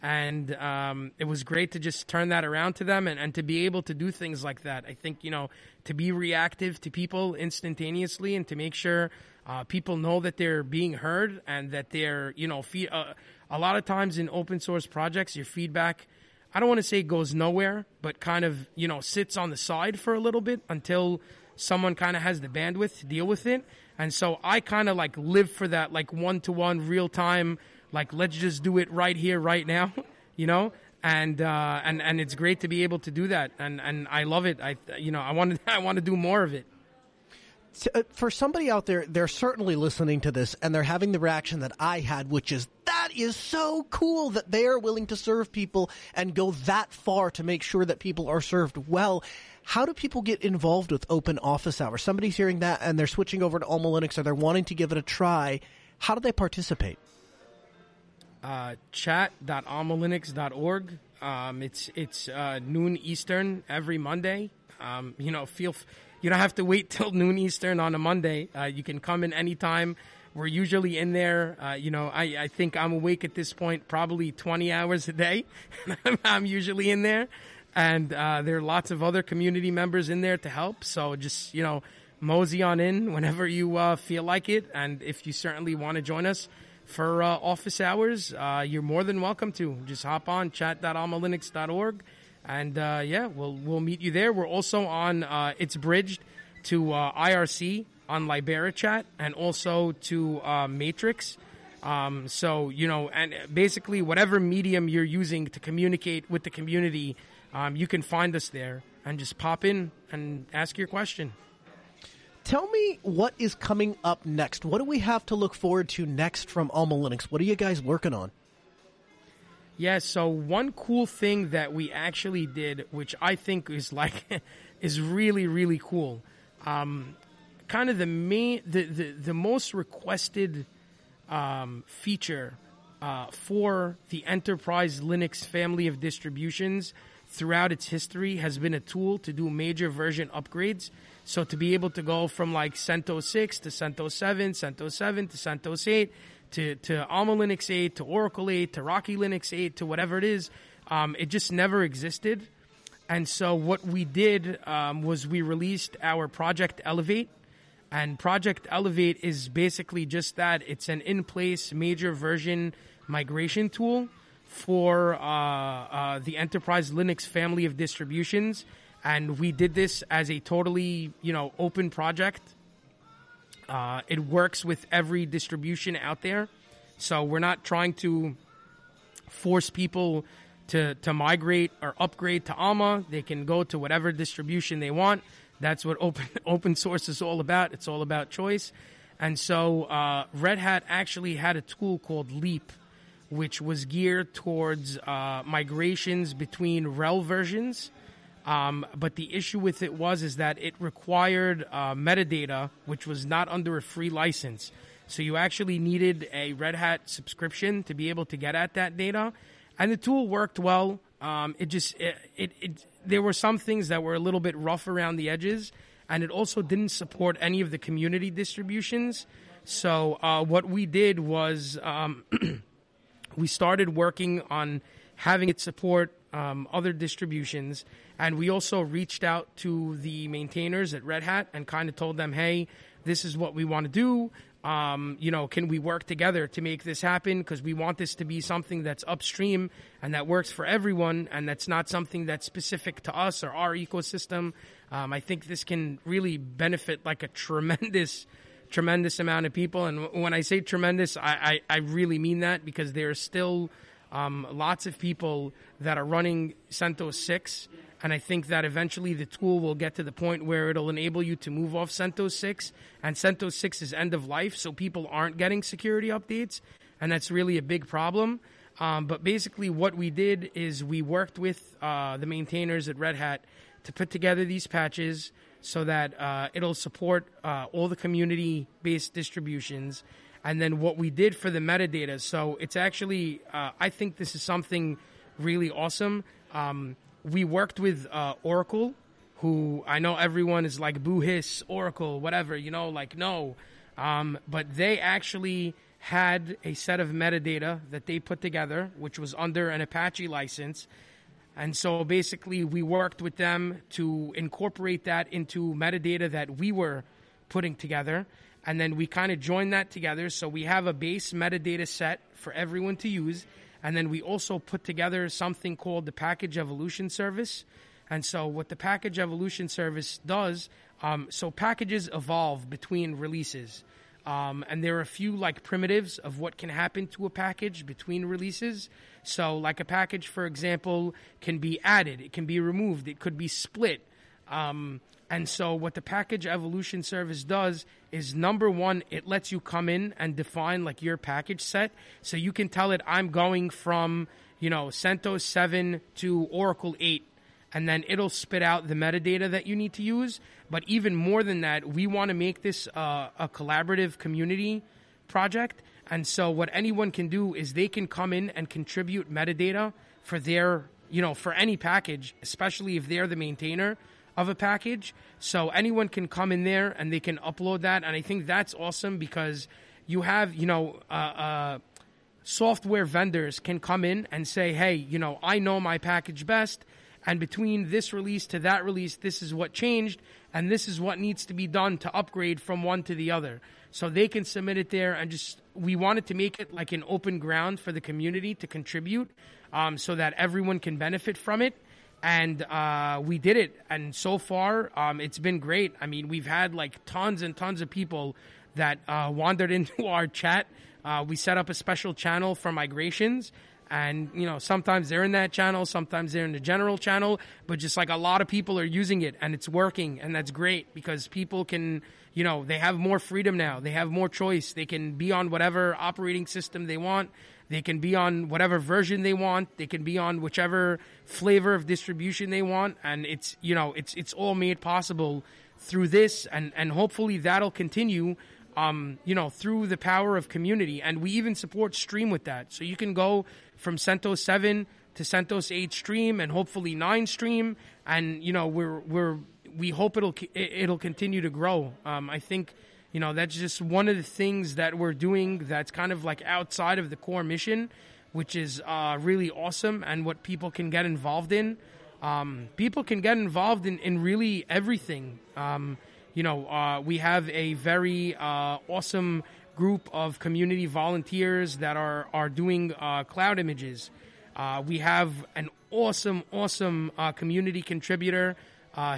Speaker 5: And um, it was great to just turn that around to them and, and to be able to do things like that. I think, you know, to be reactive to people instantaneously and to make sure uh, people know that they're being heard and that they're, you know, fee- uh, a lot of times in open source projects, your feedback, I don't want to say goes nowhere, but kind of, you know, sits on the side for a little bit until someone kind of has the bandwidth to deal with it. And so I kind of like live for that, like one to one real time, like let's just do it right here, right now, you know? And, uh, and, and it's great to be able to do that. And, and I love it. I, you know, I want to, I want to do more of it.
Speaker 1: Uh, for somebody out there, they're certainly listening to this and they're having the reaction that I had, which is that is so cool that they are willing to serve people and go that far to make sure that people are served well. How do people get involved with open office hours? Somebody's hearing that and they're switching over to Alma Linux or they're wanting to give it a try. How do they participate?
Speaker 5: Uh, chat.almalinux.org. Um, it's it's uh, noon Eastern every Monday. Um, you know, feel. F- you don't have to wait till noon Eastern on a Monday. Uh, you can come in anytime. We're usually in there. Uh, you know, I, I think I'm awake at this point probably 20 hours a day. I'm usually in there. And uh, there are lots of other community members in there to help. So just, you know, mosey on in whenever you uh, feel like it. And if you certainly want to join us for uh, office hours, uh, you're more than welcome to. Just hop on chat.almalinux.org and uh, yeah, we'll we'll meet you there. We're also on. Uh, it's bridged to uh, IRC on Libera Chat and also to uh, Matrix. Um, so you know, and basically whatever medium you're using to communicate with the community, um, you can find us there and just pop in and ask your question.
Speaker 1: Tell me what is coming up next. What do we have to look forward to next from Alma Linux? What are you guys working on?
Speaker 5: Yeah, so one cool thing that we actually did, which I think is like, is really, really cool. Um, kind of the main, the, the, the most requested um, feature uh, for the enterprise Linux family of distributions throughout its history has been a tool to do major version upgrades. So to be able to go from like CentOS 6 to CentOS 7, CentOS 7 to CentOS 8 to, to Alma Linux 8 to Oracle 8 to Rocky Linux 8 to whatever it is, um, it just never existed. And so what we did um, was we released our Project Elevate. And Project Elevate is basically just that. It's an in-place major version migration tool for uh, uh, the enterprise Linux family of distributions, and we did this as a totally you know open project. Uh, it works with every distribution out there, so we're not trying to force people to to migrate or upgrade to Alma. They can go to whatever distribution they want. That's what open open source is all about. It's all about choice. And so uh, Red Hat actually had a tool called Leapp, which was geared towards uh, migrations between RHEL versions. Um, but the issue with it was is that it required uh, metadata, which was not under a free license. So you actually needed a Red Hat subscription to be able to get at that data, and the tool worked well. Um, it just it, it, it there were some things that were a little bit rough around the edges, and it also didn't support any of the community distributions. So uh, what we did was um, we started working on having it support um, other distributions, and we also reached out to the maintainers at Red Hat and kind of told them, "Hey, this is what we want to do. Um, you know, can we work together to make this happen? Because we want this to be something that's upstream and that works for everyone, and that's not something that's specific to us or our ecosystem. Um, I think this can really benefit like a tremendous." tremendous amount of people. And when I say tremendous, I, I, I really mean that because there are still um, lots of people that are running CentOS 6. And I think that eventually the tool will get to the point where it'll enable you to move off CentOS 6. And CentOS 6 is end of life, so people aren't getting security updates. And that's really a big problem. Um, but basically, what we did is we worked with uh, the maintainers at Red Hat to put together these patches so that uh, it'll support uh, all the community based distributions. And then what we did for the metadata. So it's actually, uh, I think this is something really awesome. Um, we worked with uh, Oracle, who I know everyone is like boo hiss, Oracle, whatever, you know, like no. Um, but they actually had a set of metadata that they put together, which was under an Apache license and so basically, we worked with them to incorporate that into metadata that we were putting together. And then we kind of join that together. So we have a base metadata set for everyone to use. And then we also put together something called the package evolution service. And so what the package evolution service does, um, so packages evolve between releases. Um, and there are a few like primitives of what can happen to a package between releases. So, like a package, for example, can be added, it can be removed, it could be split. Um, and so, what the package evolution service does is number one, it lets you come in and define like your package set. So you can tell it, I'm going from, you know, CentOS 7 to Oracle 8 and then it'll spit out the metadata that you need to use. But even more than that, we want to make this uh, a collaborative community project. And so what anyone can do is they can come in and contribute metadata for their, you know, for any package, especially if they're the maintainer of a package. So anyone can come in there and they can upload that. And I think that's awesome because you have, you know, uh, uh, software vendors can come in and say, hey, you know, I know my package best. And between this release to that release, this is what changed, and this is what needs to be done to upgrade from one to the other. So they can submit it there, and just we wanted to make it like an open ground for the community to contribute, um, so that everyone can benefit from it. And uh, we did it, and so far um, it's been great. I mean, we've had like tons and tons of people that uh, wandered into our chat. Uh, we set up a special channel for migrations. And you know sometimes they're in that channel sometimes they're in the general channel. But just like a lot of people are using it and it's working and that's great because people can you know they have more freedom now. They have more choice. They can be on whatever operating system they want They can be on whatever version they want. They can be on whichever flavor of distribution they want, and it's you know it's it's all made possible through this, and and hopefully that'll continue. Um, you know, through the power of community, and we even support Stream with that. So you can go from CentOS seven to CentOS eight Stream, and hopefully nine Stream, and you know we're we're we hope it'll it'll continue to grow. Um, I think you know that's just one of the things that we're doing that's kind of like outside of the core mission, which is uh, really awesome and what people can get involved in. Um, people can get involved in, in really everything. Um, you know, uh, we have a very uh, awesome group of community volunteers that are are doing uh, cloud images. Uh, we have an awesome, awesome uh, community contributor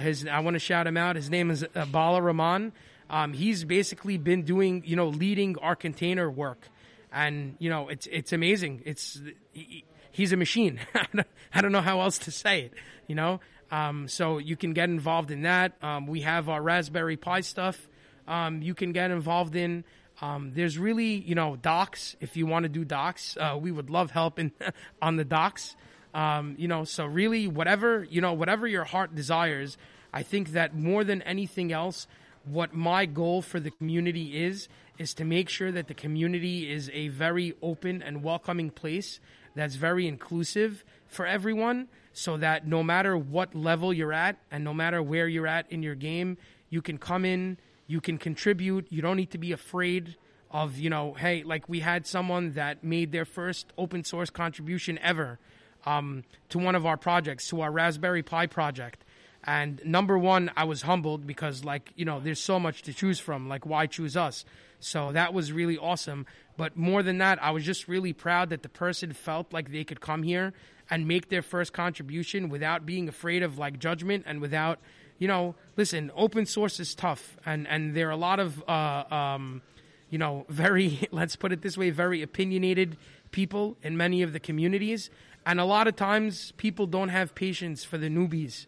Speaker 5: his I want to shout him out. His name is Bala Raman. Um, he's basically been doing you know leading our container work, and you know it's it's amazing. It's he, he's a machine. I don't know how else to say it. You know, um, so you can get involved in that. Um, we have our Raspberry Pi stuff. Um, you can get involved in. Um, there's really, you know, docs. If you want to do docs, uh, we would love help in, on the docs. Um, you know, so really, whatever you know, whatever your heart desires, I think that more than anything else, what my goal for the community is is to make sure that the community is a very open and welcoming place that's very inclusive for everyone so that no matter what level you're at and no matter where you're at in your game you can come in you can contribute you don't need to be afraid of you know hey like we had someone that made their first open source contribution ever um, to one of our projects, to our Raspberry Pi project. And number one, I was humbled because, like, you know, there's so much to choose from. Like, why choose us? So that was really awesome. But more than that, I was just really proud that the person felt like they could come here and make their first contribution without being afraid of like judgment and without, you know, listen, open source is tough, and and there are a lot of, uh, um, you know, very let's put it this way, very opinionated people in many of the communities. And a lot of times people don't have patience for the newbies,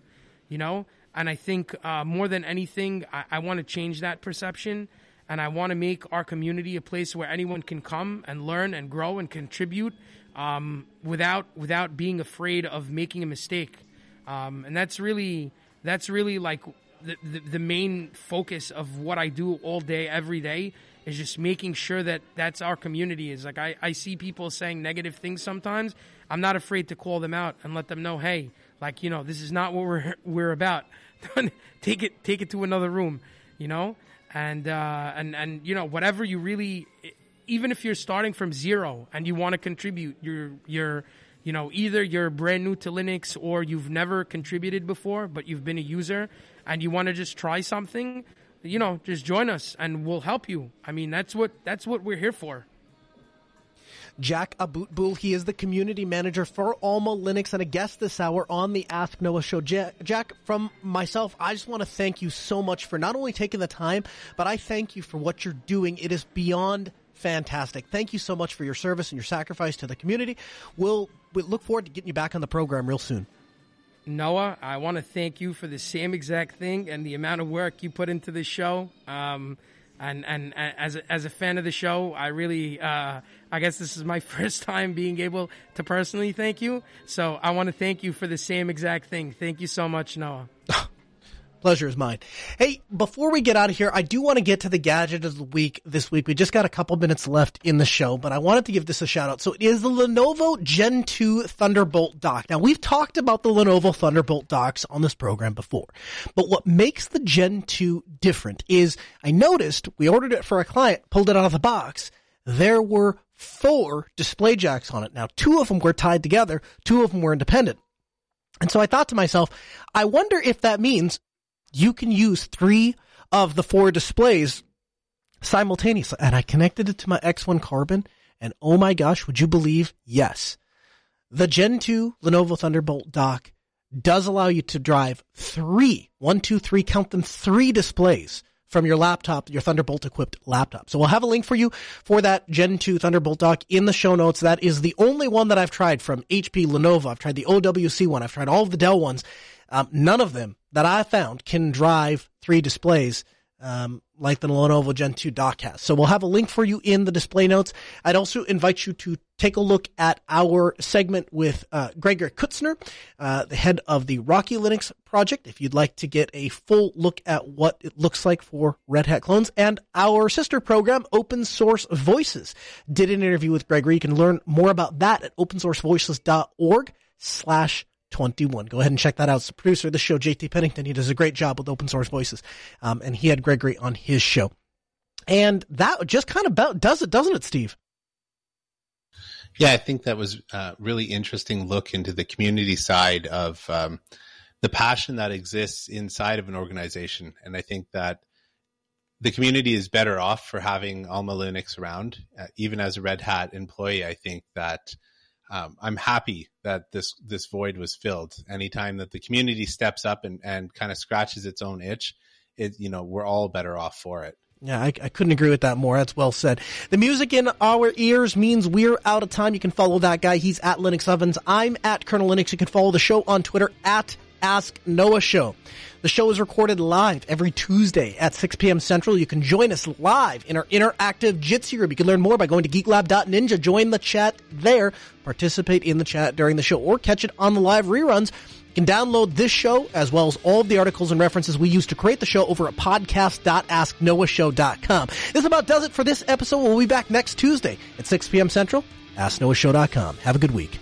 Speaker 5: you know? And I think uh, more than anything, I, I want to change that perception. And I want to make our community a place where anyone can come and learn and grow and contribute um, without without being afraid of making a mistake. Um, and that's really that's really like the, the, the main focus of what I do all day, every day is just making sure that that's our community is like I, I see people saying negative things sometimes i'm not afraid to call them out and let them know hey like you know this is not what we're we're about take it take it to another room you know and uh and and you know whatever you really even if you're starting from zero and you want to contribute you're you're you know either you're brand new to linux or you've never contributed before but you've been a user and you want to just try something you know, just join us and we'll help you. I mean, that's what that's what we're here for.
Speaker 1: Jack Aboutboul. He is the community manager for Alma Linux and a guest this hour on the Ask Noah show. Jack, from myself, I just want to thank you so much for not only taking the time, but I thank you for what you're doing. It is beyond fantastic. Thank you so much for your service and your sacrifice to the community. We'll, we'll look forward to getting you back on the program real soon.
Speaker 5: Noah, I want to thank you for the same exact thing and the amount of work you put into this show. Um, and and as a, as a fan of the show, I really, uh, I guess this is my first time being able to personally thank you. So I want to thank you for the same exact thing. Thank you so much, Noah.
Speaker 1: Pleasure is mine. Hey, before we get out of here, I do want to get to the gadget of the week this week. We just got a couple minutes left in the show, but I wanted to give this a shout out. So it is the Lenovo Gen 2 Thunderbolt dock. Now we've talked about the Lenovo Thunderbolt docks on this program before, but what makes the Gen 2 different is I noticed we ordered it for a client, pulled it out of the box. There were four display jacks on it. Now two of them were tied together, two of them were independent. And so I thought to myself, I wonder if that means you can use three of the four displays simultaneously. And I connected it to my X1 Carbon, and oh my gosh, would you believe? Yes. The Gen 2 Lenovo Thunderbolt dock does allow you to drive three, one, two, three, count them, three displays from your laptop, your Thunderbolt equipped laptop. So we'll have a link for you for that Gen 2 Thunderbolt dock in the show notes. That is the only one that I've tried from HP, Lenovo. I've tried the OWC one. I've tried all of the Dell ones. Um, none of them that I found can drive three displays um, like the Lenovo Gen 2 dock has. So we'll have a link for you in the display notes. I'd also invite you to take a look at our segment with uh, Gregor Kurtzer, uh, the head of the Rocky Linux project, if you'd like to get a full look at what it looks like for Red Hat clones. And our sister program, Open Source Voices, did an interview with Gregory. You can learn more about that at opensourcevoices.org slash 21. Go ahead and check that out. It's the producer of the show, JT Pennington. He does a great job with open source voices. Um, and he had Gregory on his show. And that just kind of about does it, doesn't it, Steve?
Speaker 2: Yeah, I think that was a really interesting look into the community side of um, the passion that exists inside of an organization. And I think that the community is better off for having Alma Linux around. Uh, even as a Red Hat employee, I think that um, I'm happy that this this void was filled. Anytime that the community steps up and, and kind of scratches its own itch, it you know we're all better off for it.
Speaker 1: Yeah, I, I, couldn't agree with that more. That's well said. The music in our ears means we're out of time. You can follow that guy. He's at Linux Ovens. I'm at Kernel Linux. You can follow the show on Twitter at Ask Noah Show. The show is recorded live every Tuesday at 6 p.m. Central. You can join us live in our interactive Jitsi room. You can learn more by going to geeklab.ninja. Join the chat there. Participate in the chat during the show or catch it on the live reruns. You can download this show as well as all of the articles and references we use to create the show over at podcast.asknoahshow.com. This about does it for this episode. We'll be back next Tuesday at 6 p.m. Central. AskNoahShow.com. Have a good week.